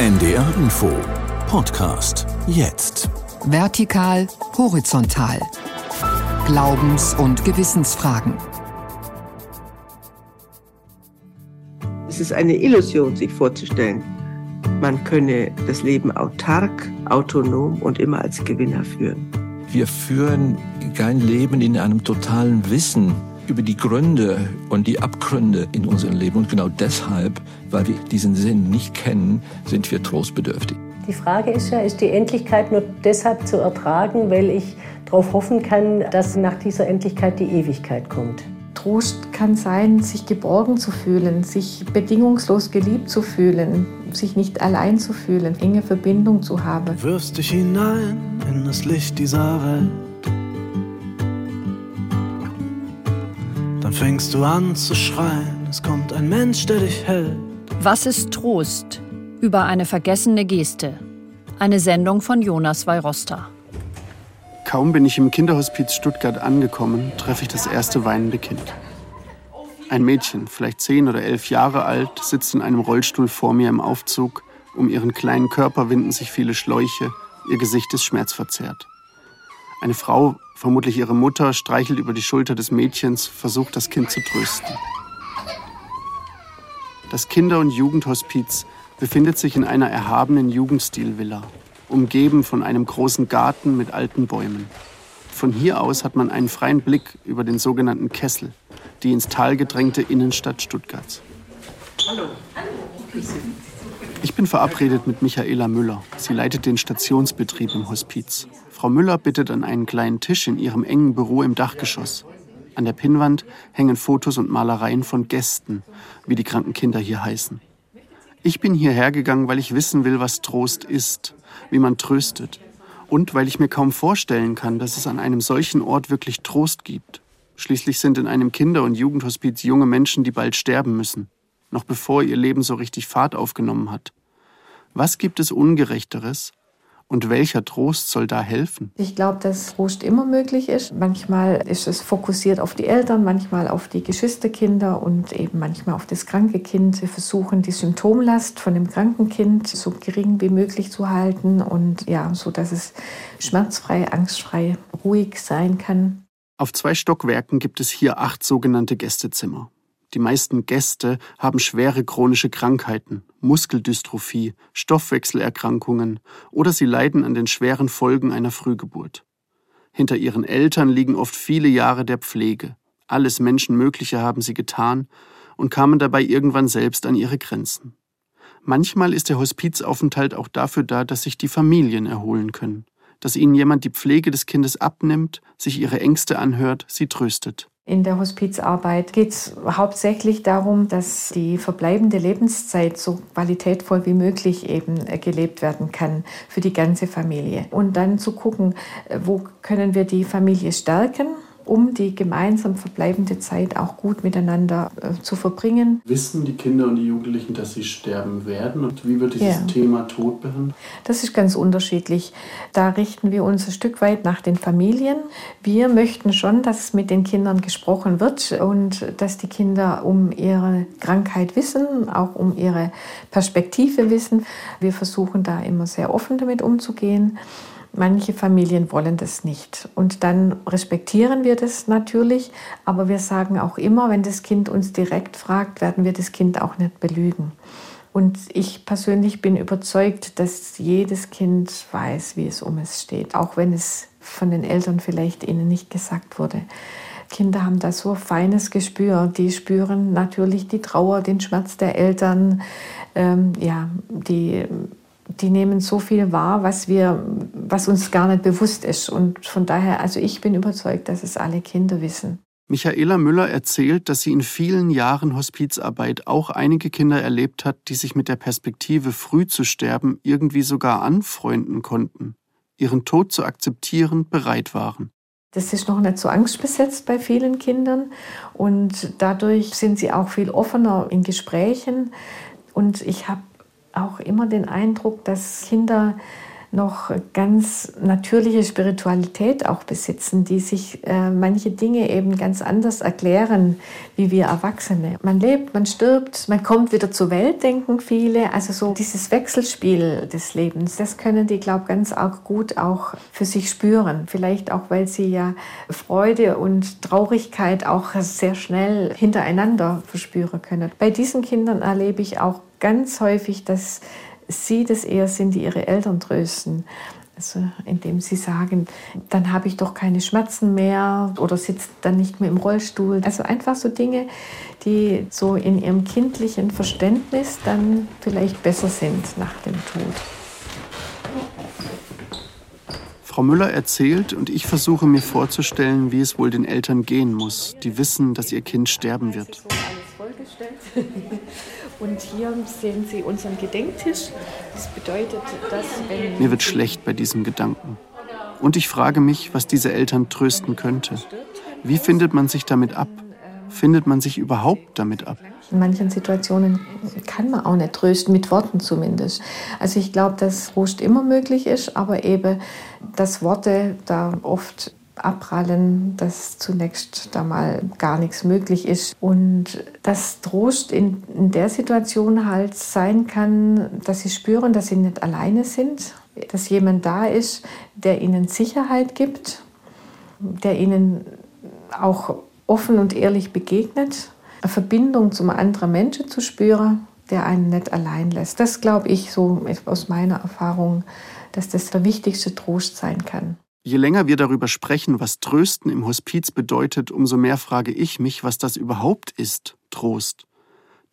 NDR Info Podcast jetzt. Vertikal, horizontal. Glaubens- und Gewissensfragen. Es ist eine Illusion, sich vorzustellen, man könne das Leben autark, autonom und immer als Gewinner führen. Wir führen kein Leben in einem totalen Wissen über die Gründe und die Abgründe in unserem Leben. Und genau deshalb, weil wir diesen Sinn nicht kennen, sind wir trostbedürftig. Die Frage ist ja, ist die Endlichkeit nur deshalb zu ertragen, weil ich darauf hoffen kann, dass nach dieser Endlichkeit die Ewigkeit kommt? Trost kann sein, sich geborgen zu fühlen, sich bedingungslos geliebt zu fühlen, sich nicht allein zu fühlen, enge Verbindung zu haben. Du wirfst dich hinein in das Licht dieser Welt. Dann fängst du an zu schreien, es kommt ein Mensch, der dich hält. Was ist Trost? Über eine vergessene Geste. Eine Sendung von Jonas Weiroster. Kaum bin ich im Kinderhospiz Stuttgart angekommen, treffe ich das erste weinende Kind. Ein Mädchen, vielleicht zehn oder elf Jahre alt, sitzt in einem Rollstuhl vor mir im Aufzug. Um ihren kleinen Körper winden sich viele Schläuche. Ihr Gesicht ist schmerzverzerrt. Eine Frau, vermutlich ihre Mutter, streichelt über die Schulter des Mädchens, versucht das Kind zu trösten. Das Kinder- und Jugendhospiz befindet sich in einer erhabenen Jugendstilvilla umgeben von einem großen Garten mit alten Bäumen. Von hier aus hat man einen freien Blick über den sogenannten Kessel, die ins Tal gedrängte Innenstadt Stuttgarts. Hallo. Ich bin verabredet mit Michaela Müller. Sie leitet den Stationsbetrieb im Hospiz. Frau Müller bittet an einen kleinen Tisch in ihrem engen Büro im Dachgeschoss. An der Pinnwand hängen Fotos und Malereien von Gästen, wie die kranken Kinder hier heißen. Ich bin hierher gegangen, weil ich wissen will, was Trost ist, wie man tröstet und weil ich mir kaum vorstellen kann, dass es an einem solchen Ort wirklich Trost gibt. Schließlich sind in einem Kinder- und Jugendhospiz junge Menschen, die bald sterben müssen, noch bevor ihr Leben so richtig Fahrt aufgenommen hat. Was gibt es Ungerechteres, und welcher Trost soll da helfen? Ich glaube, dass Trost immer möglich ist. Manchmal ist es fokussiert auf die Eltern, manchmal auf die Geschwisterkinder und eben manchmal auf das kranke Kind. Wir versuchen, die Symptomlast von dem kranken Kind so gering wie möglich zu halten und ja, so dass es schmerzfrei, angstfrei, ruhig sein kann. Auf zwei Stockwerken gibt es hier acht sogenannte Gästezimmer. Die meisten Gäste haben schwere chronische Krankheiten, Muskeldystrophie, Stoffwechselerkrankungen oder sie leiden an den schweren Folgen einer Frühgeburt. Hinter ihren Eltern liegen oft viele Jahre der Pflege. Alles Menschenmögliche haben sie getan und kamen dabei irgendwann selbst an ihre Grenzen. Manchmal ist der Hospizaufenthalt auch dafür da, dass sich die Familien erholen können, dass ihnen jemand die Pflege des Kindes abnimmt, sich ihre Ängste anhört, sie tröstet. In der Hospizarbeit geht es hauptsächlich darum, dass die verbleibende Lebenszeit so qualitätvoll wie möglich eben äh, gelebt werden kann für die ganze Familie. Und dann zu gucken, äh, wo können wir die Familie stärken um die gemeinsam verbleibende Zeit auch gut miteinander äh, zu verbringen. Wissen die Kinder und die Jugendlichen, dass sie sterben werden? Und wie wird dieses ja. Thema Tod behandelt? Das ist ganz unterschiedlich. Da richten wir uns ein Stück weit nach den Familien. Wir möchten schon, dass mit den Kindern gesprochen wird und dass die Kinder um ihre Krankheit wissen, auch um ihre Perspektive wissen. Wir versuchen da immer sehr offen damit umzugehen. Manche Familien wollen das nicht. Und dann respektieren wir das natürlich, aber wir sagen auch immer, wenn das Kind uns direkt fragt, werden wir das Kind auch nicht belügen. Und ich persönlich bin überzeugt, dass jedes Kind weiß, wie es um es steht, auch wenn es von den Eltern vielleicht ihnen nicht gesagt wurde. Kinder haben da so ein feines Gespür. Die spüren natürlich die Trauer, den Schmerz der Eltern. Ähm, ja, die die nehmen so viel wahr, was wir, was uns gar nicht bewusst ist. Und von daher, also ich bin überzeugt, dass es alle Kinder wissen. Michaela Müller erzählt, dass sie in vielen Jahren Hospizarbeit auch einige Kinder erlebt hat, die sich mit der Perspektive, früh zu sterben, irgendwie sogar anfreunden konnten, ihren Tod zu akzeptieren, bereit waren. Das ist noch nicht so angstbesetzt bei vielen Kindern und dadurch sind sie auch viel offener in Gesprächen. Und ich habe auch immer den Eindruck, dass Kinder noch ganz natürliche Spiritualität auch besitzen, die sich äh, manche Dinge eben ganz anders erklären, wie wir Erwachsene. Man lebt, man stirbt, man kommt wieder zur Welt, denken viele. Also so dieses Wechselspiel des Lebens, das können die, glaube ich, ganz auch gut auch für sich spüren. Vielleicht auch, weil sie ja Freude und Traurigkeit auch sehr schnell hintereinander verspüren können. Bei diesen Kindern erlebe ich auch ganz häufig, dass sie das eher sind, die ihre Eltern trösten. Also indem sie sagen, dann habe ich doch keine Schmerzen mehr oder sitzt dann nicht mehr im Rollstuhl. Also einfach so Dinge, die so in ihrem kindlichen Verständnis dann vielleicht besser sind nach dem Tod. Frau Müller erzählt und ich versuche mir vorzustellen, wie es wohl den Eltern gehen muss, die wissen, dass ihr Kind sterben wird. Und hier sehen Sie unseren Gedenktisch. Das bedeutet, dass wenn. Mir wird schlecht bei diesem Gedanken. Und ich frage mich, was diese Eltern trösten könnte. Wie findet man sich damit ab? Findet man sich überhaupt damit ab? In manchen Situationen kann man auch nicht trösten, mit Worten zumindest. Also ich glaube, dass Trost immer möglich ist, aber eben, dass Worte da oft abprallen, dass zunächst da mal gar nichts möglich ist und dass Trost in, in der Situation halt sein kann, dass sie spüren, dass sie nicht alleine sind, dass jemand da ist, der ihnen Sicherheit gibt, der ihnen auch offen und ehrlich begegnet, eine Verbindung zum anderen Menschen zu spüren, der einen nicht allein lässt. Das glaube ich so aus meiner Erfahrung, dass das der wichtigste Trost sein kann. Je länger wir darüber sprechen, was Trösten im Hospiz bedeutet, umso mehr frage ich mich, was das überhaupt ist, Trost.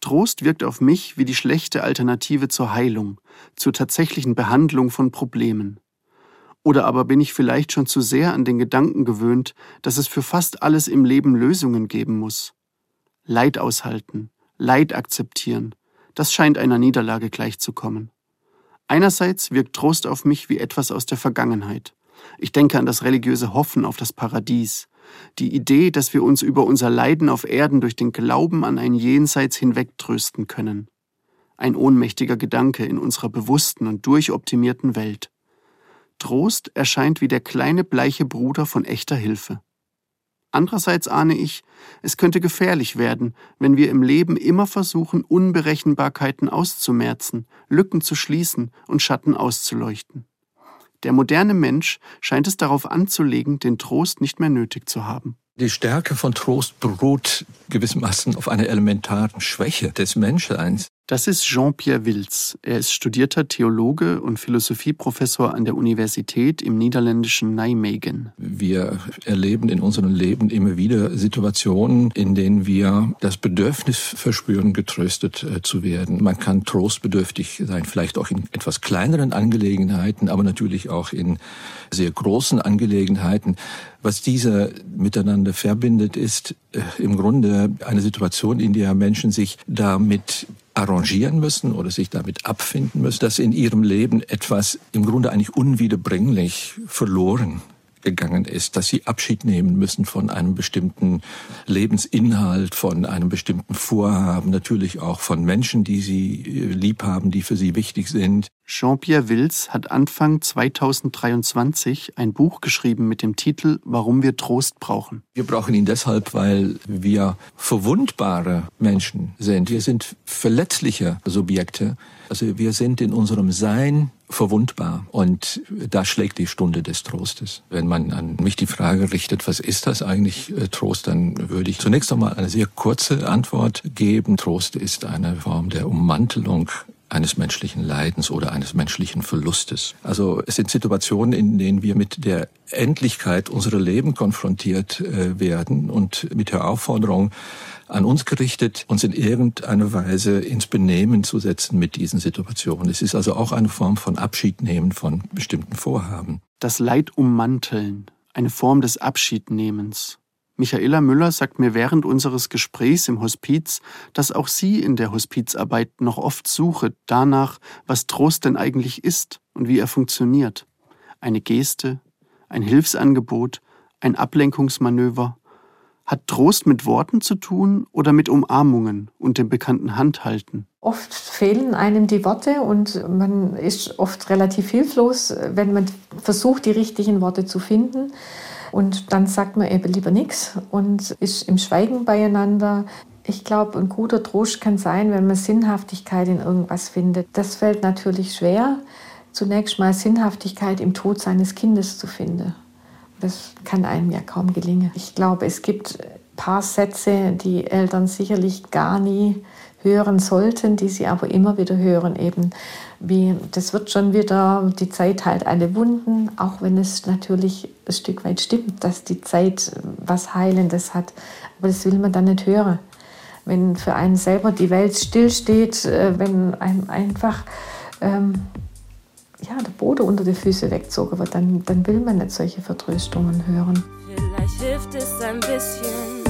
Trost wirkt auf mich wie die schlechte Alternative zur Heilung, zur tatsächlichen Behandlung von Problemen. Oder aber bin ich vielleicht schon zu sehr an den Gedanken gewöhnt, dass es für fast alles im Leben Lösungen geben muss. Leid aushalten, Leid akzeptieren, das scheint einer Niederlage gleichzukommen. Einerseits wirkt Trost auf mich wie etwas aus der Vergangenheit. Ich denke an das religiöse Hoffen auf das Paradies, die Idee, dass wir uns über unser Leiden auf Erden durch den Glauben an ein Jenseits hinwegtrösten können. Ein ohnmächtiger Gedanke in unserer bewussten und durchoptimierten Welt. Trost erscheint wie der kleine bleiche Bruder von echter Hilfe. Andererseits ahne ich, es könnte gefährlich werden, wenn wir im Leben immer versuchen, Unberechenbarkeiten auszumerzen, Lücken zu schließen und Schatten auszuleuchten. Der moderne Mensch scheint es darauf anzulegen, den Trost nicht mehr nötig zu haben. Die Stärke von Trost beruht gewissermaßen auf einer elementaren Schwäche des Menschseins. Das ist Jean-Pierre Wills. Er ist studierter Theologe und Philosophieprofessor an der Universität im niederländischen Nijmegen. Wir erleben in unserem Leben immer wieder Situationen, in denen wir das Bedürfnis verspüren, getröstet äh, zu werden. Man kann trostbedürftig sein, vielleicht auch in etwas kleineren Angelegenheiten, aber natürlich auch in sehr großen Angelegenheiten. Was diese miteinander verbindet, ist äh, im Grunde eine Situation, in der Menschen sich damit arrangieren müssen oder sich damit abfinden müssen, dass in ihrem Leben etwas im Grunde eigentlich unwiederbringlich verloren gegangen ist, dass sie Abschied nehmen müssen von einem bestimmten Lebensinhalt, von einem bestimmten Vorhaben, natürlich auch von Menschen, die sie äh, lieb haben, die für sie wichtig sind. Jean-Pierre Wills hat Anfang 2023 ein Buch geschrieben mit dem Titel Warum wir Trost brauchen. Wir brauchen ihn deshalb, weil wir verwundbare Menschen sind. Wir sind verletzliche Subjekte. Also wir sind in unserem Sein verwundbar. Und da schlägt die Stunde des Trostes. Wenn man an mich die Frage richtet, was ist das eigentlich äh, Trost, dann würde ich zunächst einmal eine sehr kurze Antwort geben. Trost ist eine Form der Ummantelung eines menschlichen Leidens oder eines menschlichen Verlustes. Also es sind Situationen, in denen wir mit der Endlichkeit unserer Leben konfrontiert äh, werden und mit der Aufforderung an uns gerichtet, uns in irgendeiner Weise ins Benehmen zu setzen mit diesen Situationen. Es ist also auch eine Form von Abschied nehmen von bestimmten Vorhaben. Das Leid ummanteln, eine Form des Abschiednehmens. Michaela Müller sagt mir während unseres Gesprächs im Hospiz, dass auch sie in der Hospizarbeit noch oft suche danach, was Trost denn eigentlich ist und wie er funktioniert. Eine Geste, ein Hilfsangebot, ein Ablenkungsmanöver. Hat Trost mit Worten zu tun oder mit Umarmungen und dem bekannten Handhalten? Oft fehlen einem die Worte und man ist oft relativ hilflos, wenn man versucht, die richtigen Worte zu finden. Und dann sagt man eben lieber nichts und ist im Schweigen beieinander. Ich glaube, ein guter Trost kann sein, wenn man Sinnhaftigkeit in irgendwas findet. Das fällt natürlich schwer, zunächst mal Sinnhaftigkeit im Tod seines Kindes zu finden. Das kann einem ja kaum gelingen. Ich glaube, es gibt ein paar Sätze, die Eltern sicherlich gar nie hören sollten, die sie aber immer wieder hören, eben wie das wird schon wieder, die Zeit halt alle Wunden, auch wenn es natürlich ein Stück weit stimmt, dass die Zeit was Heilendes hat, aber das will man dann nicht hören. Wenn für einen selber die Welt stillsteht, äh, wenn einem einfach ähm, ja, der Boden unter die Füße weggezogen wird, dann, dann will man nicht solche Vertröstungen hören. Vielleicht hilft es ein bisschen,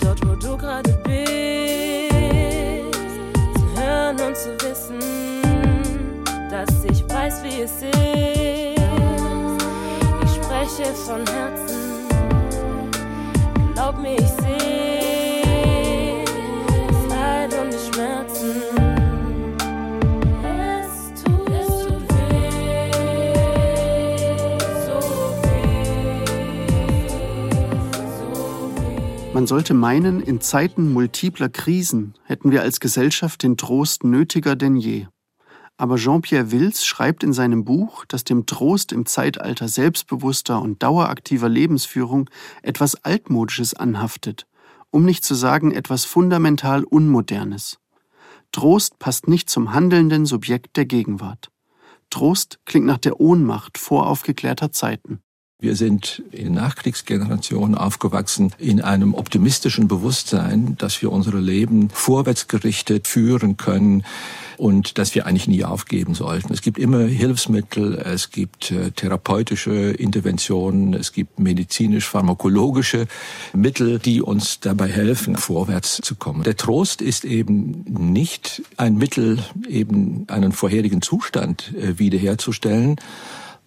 dort wo du gerade bist, zu hören und zu wissen, dass ich weiß, wie es ist. Ich spreche von Herzen, glaub mir, ich sehe Man sollte meinen, in Zeiten multipler Krisen hätten wir als Gesellschaft den Trost nötiger denn je. Aber Jean-Pierre Wills schreibt in seinem Buch, dass dem Trost im Zeitalter selbstbewusster und daueraktiver Lebensführung etwas Altmodisches anhaftet, um nicht zu sagen etwas fundamental Unmodernes. Trost passt nicht zum handelnden Subjekt der Gegenwart. Trost klingt nach der Ohnmacht voraufgeklärter Zeiten. Wir sind in Nachkriegsgenerationen aufgewachsen in einem optimistischen Bewusstsein, dass wir unsere Leben vorwärtsgerichtet führen können und dass wir eigentlich nie aufgeben sollten. Es gibt immer Hilfsmittel, es gibt äh, therapeutische Interventionen, es gibt medizinisch-pharmakologische Mittel, die uns dabei helfen, vorwärts zu kommen. Der Trost ist eben nicht ein Mittel, eben einen vorherigen Zustand äh, wiederherzustellen,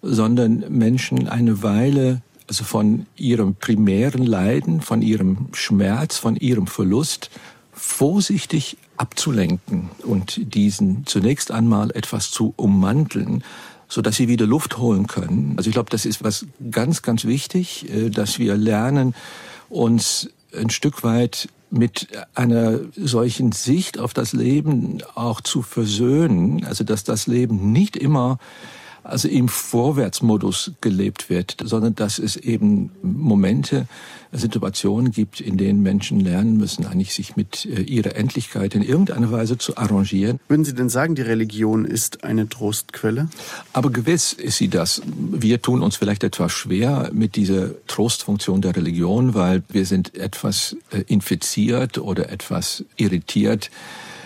sondern Menschen eine Weile also von ihrem primären Leiden, von ihrem Schmerz, von ihrem Verlust vorsichtig abzulenken und diesen zunächst einmal etwas zu ummanteln, so dass sie wieder Luft holen können. Also ich glaube, das ist was ganz, ganz wichtig, äh, dass wir lernen, uns ein Stück weit mit einer solchen Sicht auf das Leben auch zu versöhnen, also dass das Leben nicht immer also im Vorwärtsmodus gelebt wird, sondern dass es eben Momente, Situationen gibt, in denen Menschen lernen müssen, eigentlich sich mit äh, ihrer Endlichkeit in irgendeiner Weise zu arrangieren. Würden Sie denn sagen, die Religion ist eine Trostquelle? Aber gewiss ist sie das. Wir tun uns vielleicht etwas schwer mit dieser Trostfunktion der Religion, weil wir sind etwas äh, infiziert oder etwas irritiert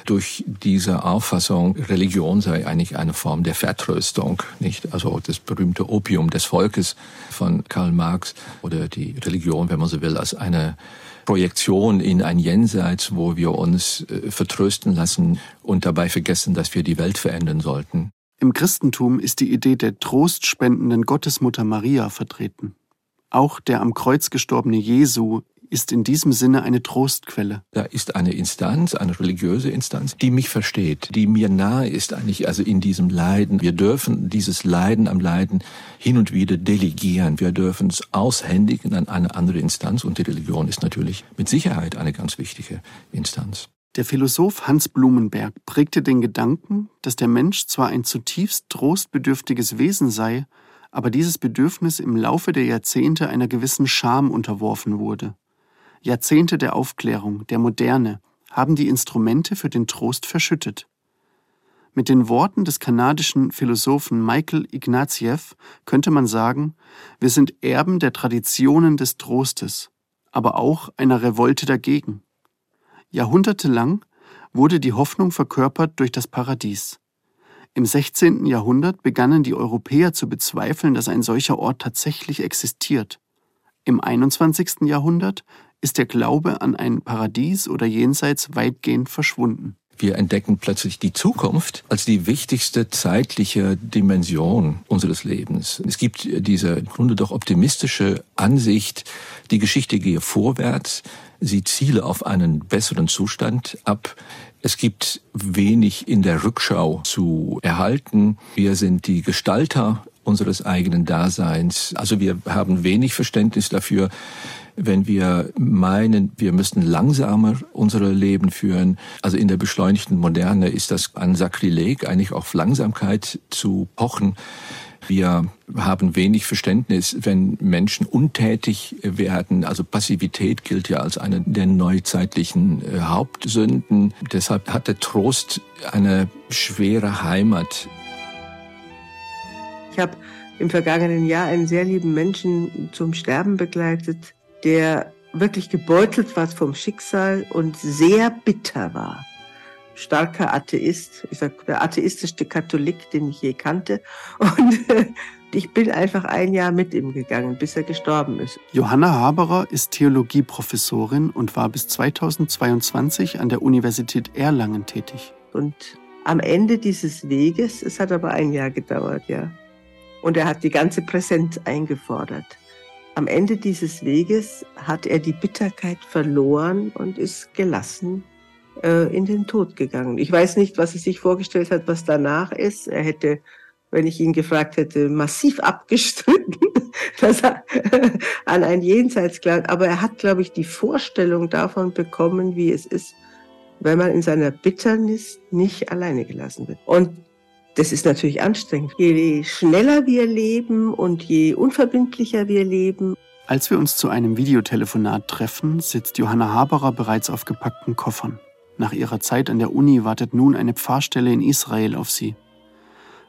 durch diese Auffassung, Religion sei eigentlich eine Form der Vertröstung, nicht? Also das berühmte Opium des Volkes von Karl Marx oder die Religion, wenn man so will, als eine Projektion in ein Jenseits, wo wir uns äh, vertrösten lassen und dabei vergessen, dass wir die Welt verändern sollten. Im Christentum ist die Idee der trostspendenden Gottesmutter Maria vertreten. Auch der am Kreuz gestorbene Jesu ist in diesem Sinne eine Trostquelle. Da ist eine Instanz, eine religiöse Instanz, die mich versteht, die mir nahe ist eigentlich, also in diesem Leiden. Wir dürfen dieses Leiden am Leiden hin und wieder delegieren. Wir dürfen es aushändigen an eine andere Instanz und die Religion ist natürlich mit Sicherheit eine ganz wichtige Instanz. Der Philosoph Hans Blumenberg prägte den Gedanken, dass der Mensch zwar ein zutiefst trostbedürftiges Wesen sei, aber dieses Bedürfnis im Laufe der Jahrzehnte einer gewissen Scham unterworfen wurde. Jahrzehnte der Aufklärung, der Moderne, haben die Instrumente für den Trost verschüttet. Mit den Worten des kanadischen Philosophen Michael Ignatieff könnte man sagen, wir sind Erben der Traditionen des Trostes, aber auch einer Revolte dagegen. Jahrhundertelang wurde die Hoffnung verkörpert durch das Paradies. Im 16. Jahrhundert begannen die Europäer zu bezweifeln, dass ein solcher Ort tatsächlich existiert. Im 21. Jahrhundert ist der Glaube an ein Paradies oder Jenseits weitgehend verschwunden. Wir entdecken plötzlich die Zukunft als die wichtigste zeitliche Dimension unseres Lebens. Es gibt diese im Grunde doch optimistische Ansicht, die Geschichte gehe vorwärts, sie ziele auf einen besseren Zustand ab. Es gibt wenig in der Rückschau zu erhalten. Wir sind die Gestalter unseres eigenen Daseins. Also wir haben wenig Verständnis dafür, wenn wir meinen, wir müssten langsamer unsere Leben führen. Also in der beschleunigten Moderne ist das ein Sakrileg, eigentlich auf Langsamkeit zu pochen. Wir haben wenig Verständnis, wenn Menschen untätig werden. Also Passivität gilt ja als eine der neuzeitlichen äh, Hauptsünden. Deshalb hat der Trost eine schwere Heimat. Ich habe im vergangenen Jahr einen sehr lieben Menschen zum Sterben begleitet, der wirklich gebeutelt war vom Schicksal und sehr bitter war. Starker Atheist, ich sag der atheistischste Katholik, den ich je kannte. Und äh, ich bin einfach ein Jahr mit ihm gegangen, bis er gestorben ist. Johanna Haberer ist Theologieprofessorin und war bis 2022 an der Universität Erlangen tätig. Und am Ende dieses Weges, es hat aber ein Jahr gedauert, ja, und er hat die ganze Präsenz eingefordert. Am Ende dieses Weges hat er die Bitterkeit verloren und ist gelassen äh, in den Tod gegangen. Ich weiß nicht, was er sich vorgestellt hat, was danach ist. Er hätte, wenn ich ihn gefragt hätte, massiv abgestritten, dass er an ein Jenseits glaubt. Aber er hat, glaube ich, die Vorstellung davon bekommen, wie es ist, wenn man in seiner Bitternis nicht alleine gelassen wird. Und das ist natürlich anstrengend. Je schneller wir leben und je unverbindlicher wir leben. Als wir uns zu einem Videotelefonat treffen, sitzt Johanna Haberer bereits auf gepackten Koffern. Nach ihrer Zeit an der Uni wartet nun eine Pfarrstelle in Israel auf sie.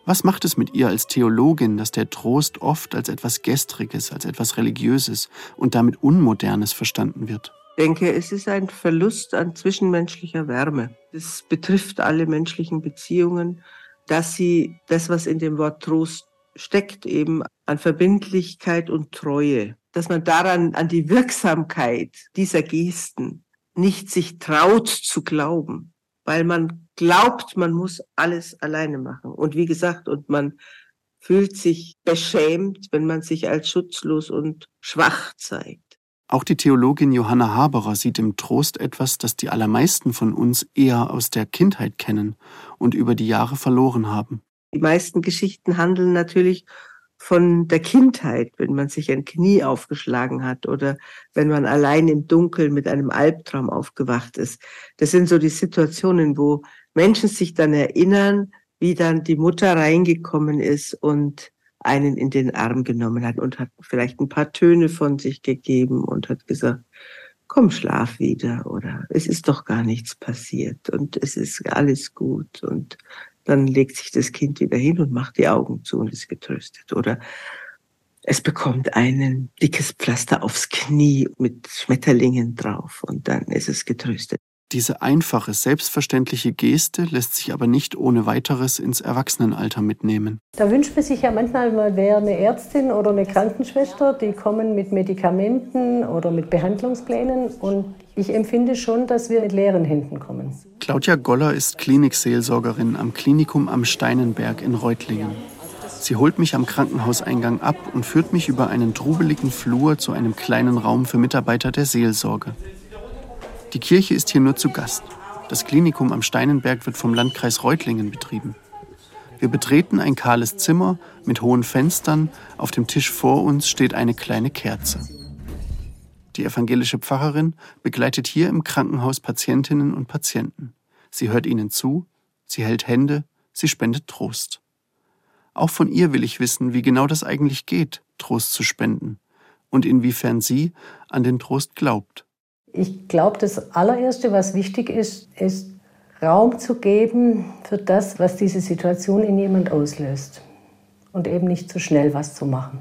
Was macht es mit ihr als Theologin, dass der Trost oft als etwas Gestriges, als etwas Religiöses und damit Unmodernes verstanden wird? Ich denke, es ist ein Verlust an zwischenmenschlicher Wärme. Es betrifft alle menschlichen Beziehungen dass sie das, was in dem Wort Trost steckt, eben an Verbindlichkeit und Treue, dass man daran, an die Wirksamkeit dieser Gesten nicht sich traut zu glauben, weil man glaubt, man muss alles alleine machen. Und wie gesagt, und man fühlt sich beschämt, wenn man sich als schutzlos und schwach zeigt. Auch die Theologin Johanna Haberer sieht im Trost etwas, das die allermeisten von uns eher aus der Kindheit kennen und über die Jahre verloren haben. Die meisten Geschichten handeln natürlich von der Kindheit, wenn man sich ein Knie aufgeschlagen hat oder wenn man allein im Dunkeln mit einem Albtraum aufgewacht ist. Das sind so die Situationen, wo Menschen sich dann erinnern, wie dann die Mutter reingekommen ist und einen in den Arm genommen hat und hat vielleicht ein paar Töne von sich gegeben und hat gesagt, komm, schlaf wieder oder es ist doch gar nichts passiert und es ist alles gut und dann legt sich das Kind wieder hin und macht die Augen zu und ist getröstet oder es bekommt ein dickes Pflaster aufs Knie mit Schmetterlingen drauf und dann ist es getröstet. Diese einfache, selbstverständliche Geste lässt sich aber nicht ohne weiteres ins Erwachsenenalter mitnehmen. Da wünscht man sich ja manchmal, man wäre eine Ärztin oder eine Krankenschwester, die kommen mit Medikamenten oder mit Behandlungsplänen und ich empfinde schon, dass wir mit leeren Händen kommen. Claudia Goller ist Klinikseelsorgerin am Klinikum am Steinenberg in Reutlingen. Sie holt mich am Krankenhauseingang ab und führt mich über einen trubeligen Flur zu einem kleinen Raum für Mitarbeiter der Seelsorge. Die Kirche ist hier nur zu Gast. Das Klinikum am Steinenberg wird vom Landkreis Reutlingen betrieben. Wir betreten ein kahles Zimmer mit hohen Fenstern. Auf dem Tisch vor uns steht eine kleine Kerze. Die evangelische Pfarrerin begleitet hier im Krankenhaus Patientinnen und Patienten. Sie hört ihnen zu, sie hält Hände, sie spendet Trost. Auch von ihr will ich wissen, wie genau das eigentlich geht, Trost zu spenden und inwiefern sie an den Trost glaubt. Ich glaube, das allererste, was wichtig ist, ist Raum zu geben für das, was diese Situation in jemand auslöst. Und eben nicht zu schnell was zu machen.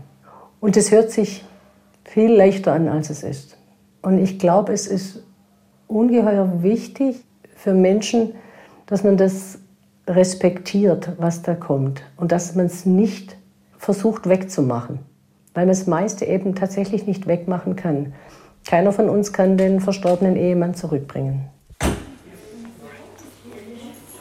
Und es hört sich viel leichter an, als es ist. Und ich glaube, es ist ungeheuer wichtig für Menschen, dass man das respektiert, was da kommt. Und dass man es nicht versucht wegzumachen. Weil man das meiste eben tatsächlich nicht wegmachen kann. Keiner von uns kann den verstorbenen Ehemann zurückbringen.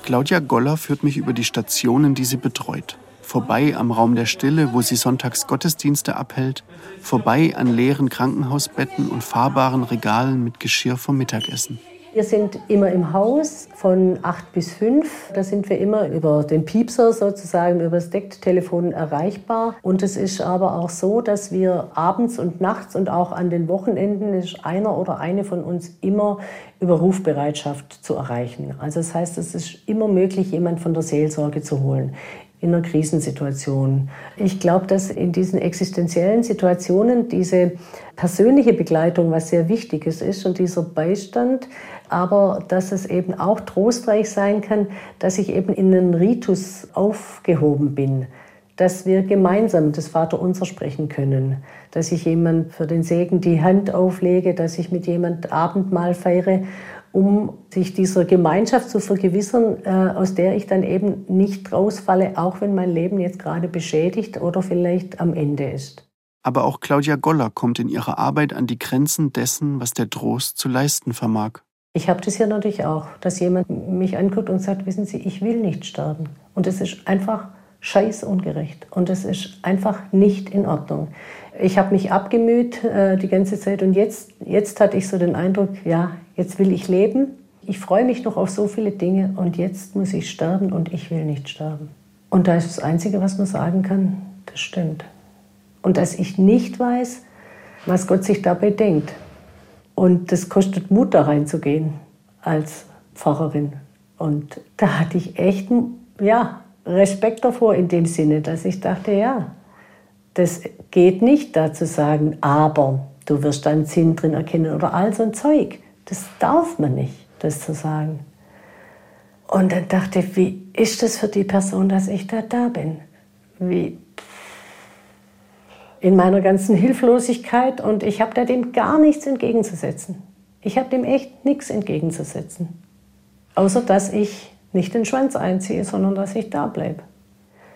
Claudia Goller führt mich über die Stationen, die sie betreut. Vorbei am Raum der Stille, wo sie sonntags Gottesdienste abhält, vorbei an leeren Krankenhausbetten und fahrbaren Regalen mit Geschirr vom Mittagessen. Wir sind immer im Haus von 8 bis 5. Da sind wir immer über den Piepser sozusagen, über das Decktelefon erreichbar. Und es ist aber auch so, dass wir abends und nachts und auch an den Wochenenden ist einer oder eine von uns immer über Rufbereitschaft zu erreichen. Also das heißt, es ist immer möglich, jemand von der Seelsorge zu holen in einer Krisensituation. Ich glaube, dass in diesen existenziellen Situationen diese persönliche Begleitung was sehr Wichtiges ist und dieser Beistand, aber dass es eben auch trostreich sein kann, dass ich eben in einen Ritus aufgehoben bin, dass wir gemeinsam das Vaterunser sprechen können, dass ich jemand für den Segen die Hand auflege, dass ich mit jemand Abendmahl feiere, um sich dieser Gemeinschaft zu vergewissern, äh, aus der ich dann eben nicht rausfalle, auch wenn mein Leben jetzt gerade beschädigt oder vielleicht am Ende ist. Aber auch Claudia Goller kommt in ihrer Arbeit an die Grenzen dessen, was der Trost zu leisten vermag. Ich habe das ja natürlich auch, dass jemand mich anguckt und sagt, wissen Sie, ich will nicht sterben. Und es ist einfach scheiß ungerecht und es ist einfach nicht in Ordnung. Ich habe mich abgemüht äh, die ganze Zeit und jetzt, jetzt hatte ich so den Eindruck, ja, jetzt will ich leben. Ich freue mich noch auf so viele Dinge und jetzt muss ich sterben und ich will nicht sterben. Und da ist das Einzige, was man sagen kann, das stimmt. Und dass ich nicht weiß, was Gott sich dabei denkt. Und das kostet Mut, da reinzugehen als Pfarrerin. Und da hatte ich echt ja, Respekt davor in dem Sinne, dass ich dachte, ja, das geht nicht da zu sagen, aber du wirst deinen Sinn drin erkennen oder all so ein Zeug. Das darf man nicht, das zu sagen. Und dann dachte ich, wie ist das für die Person, dass ich da da bin? Wie in meiner ganzen Hilflosigkeit und ich habe da dem gar nichts entgegenzusetzen. Ich habe dem echt nichts entgegenzusetzen. Außer dass ich nicht den Schwanz einziehe, sondern dass ich da bleibe.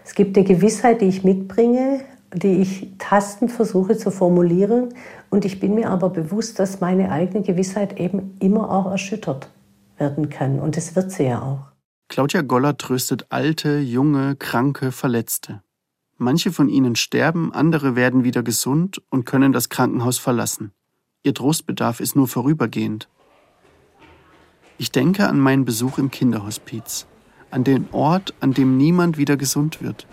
Es gibt eine Gewissheit, die ich mitbringe, die ich tastend versuche zu formulieren. Und ich bin mir aber bewusst, dass meine eigene Gewissheit eben immer auch erschüttert werden kann. Und das wird sie ja auch. Claudia Goller tröstet alte, junge, kranke, Verletzte. Manche von ihnen sterben, andere werden wieder gesund und können das Krankenhaus verlassen. Ihr Trostbedarf ist nur vorübergehend. Ich denke an meinen Besuch im Kinderhospiz, an den Ort, an dem niemand wieder gesund wird,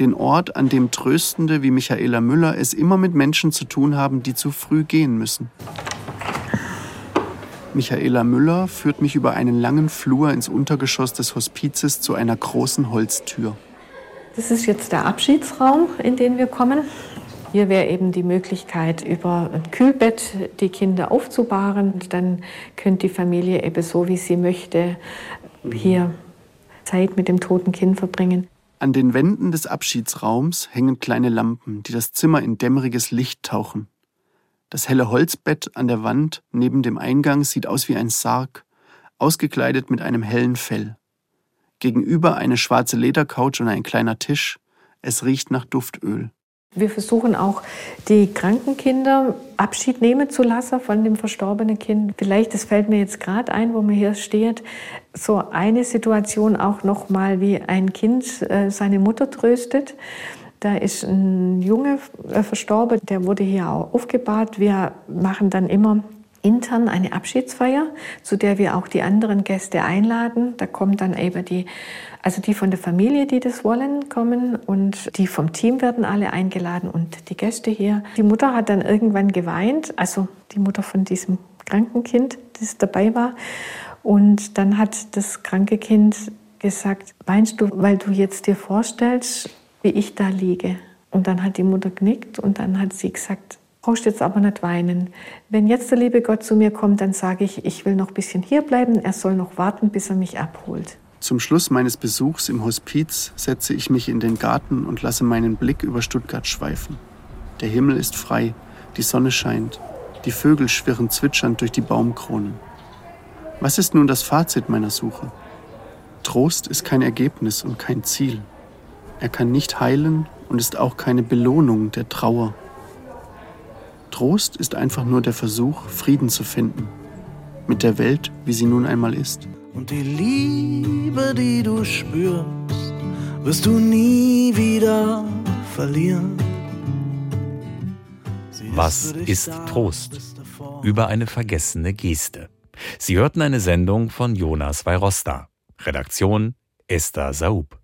den Ort, an dem Tröstende wie Michaela Müller es immer mit Menschen zu tun haben, die zu früh gehen müssen. Michaela Müller führt mich über einen langen Flur ins Untergeschoss des Hospizes zu einer großen Holztür. Das ist jetzt der Abschiedsraum, in den wir kommen. Hier wäre eben die Möglichkeit, über ein Kühlbett die Kinder aufzubahren. Und dann könnte die Familie eben so, wie sie möchte, hier Zeit mit dem toten Kind verbringen. An den Wänden des Abschiedsraums hängen kleine Lampen, die das Zimmer in dämmeriges Licht tauchen. Das helle Holzbett an der Wand neben dem Eingang sieht aus wie ein Sarg, ausgekleidet mit einem hellen Fell. Gegenüber eine schwarze Ledercouch und ein kleiner Tisch. Es riecht nach Duftöl. Wir versuchen auch, die kranken Kinder Abschied nehmen zu lassen von dem verstorbenen Kind. Vielleicht, das fällt mir jetzt gerade ein, wo man hier steht, so eine Situation auch noch mal, wie ein Kind äh, seine Mutter tröstet. Da ist ein Junge äh, verstorben, der wurde hier auch aufgebahrt. Wir machen dann immer intern eine Abschiedsfeier, zu der wir auch die anderen Gäste einladen. Da kommen dann eben die, also die von der Familie, die das wollen, kommen und die vom Team werden alle eingeladen und die Gäste hier. Die Mutter hat dann irgendwann geweint, also die Mutter von diesem kranken Kind, das dabei war. Und dann hat das kranke Kind gesagt, weinst du, weil du jetzt dir vorstellst, wie ich da liege? Und dann hat die Mutter genickt und dann hat sie gesagt, brauchst jetzt aber nicht weinen. Wenn jetzt der liebe Gott zu mir kommt, dann sage ich, ich will noch ein bisschen hier bleiben, er soll noch warten, bis er mich abholt. Zum Schluss meines Besuchs im Hospiz setze ich mich in den Garten und lasse meinen Blick über Stuttgart schweifen. Der Himmel ist frei, die Sonne scheint, die Vögel schwirren zwitschernd durch die Baumkronen. Was ist nun das Fazit meiner Suche? Trost ist kein Ergebnis und kein Ziel. Er kann nicht heilen und ist auch keine Belohnung der Trauer Trost ist einfach nur der Versuch, Frieden zu finden. Mit der Welt, wie sie nun einmal ist. Und die Liebe, die du spürst, wirst du nie wieder verlieren. Was ist Trost? Über eine vergessene Geste. Sie hörten eine Sendung von Jonas Weirosta. Redaktion Esther Saub.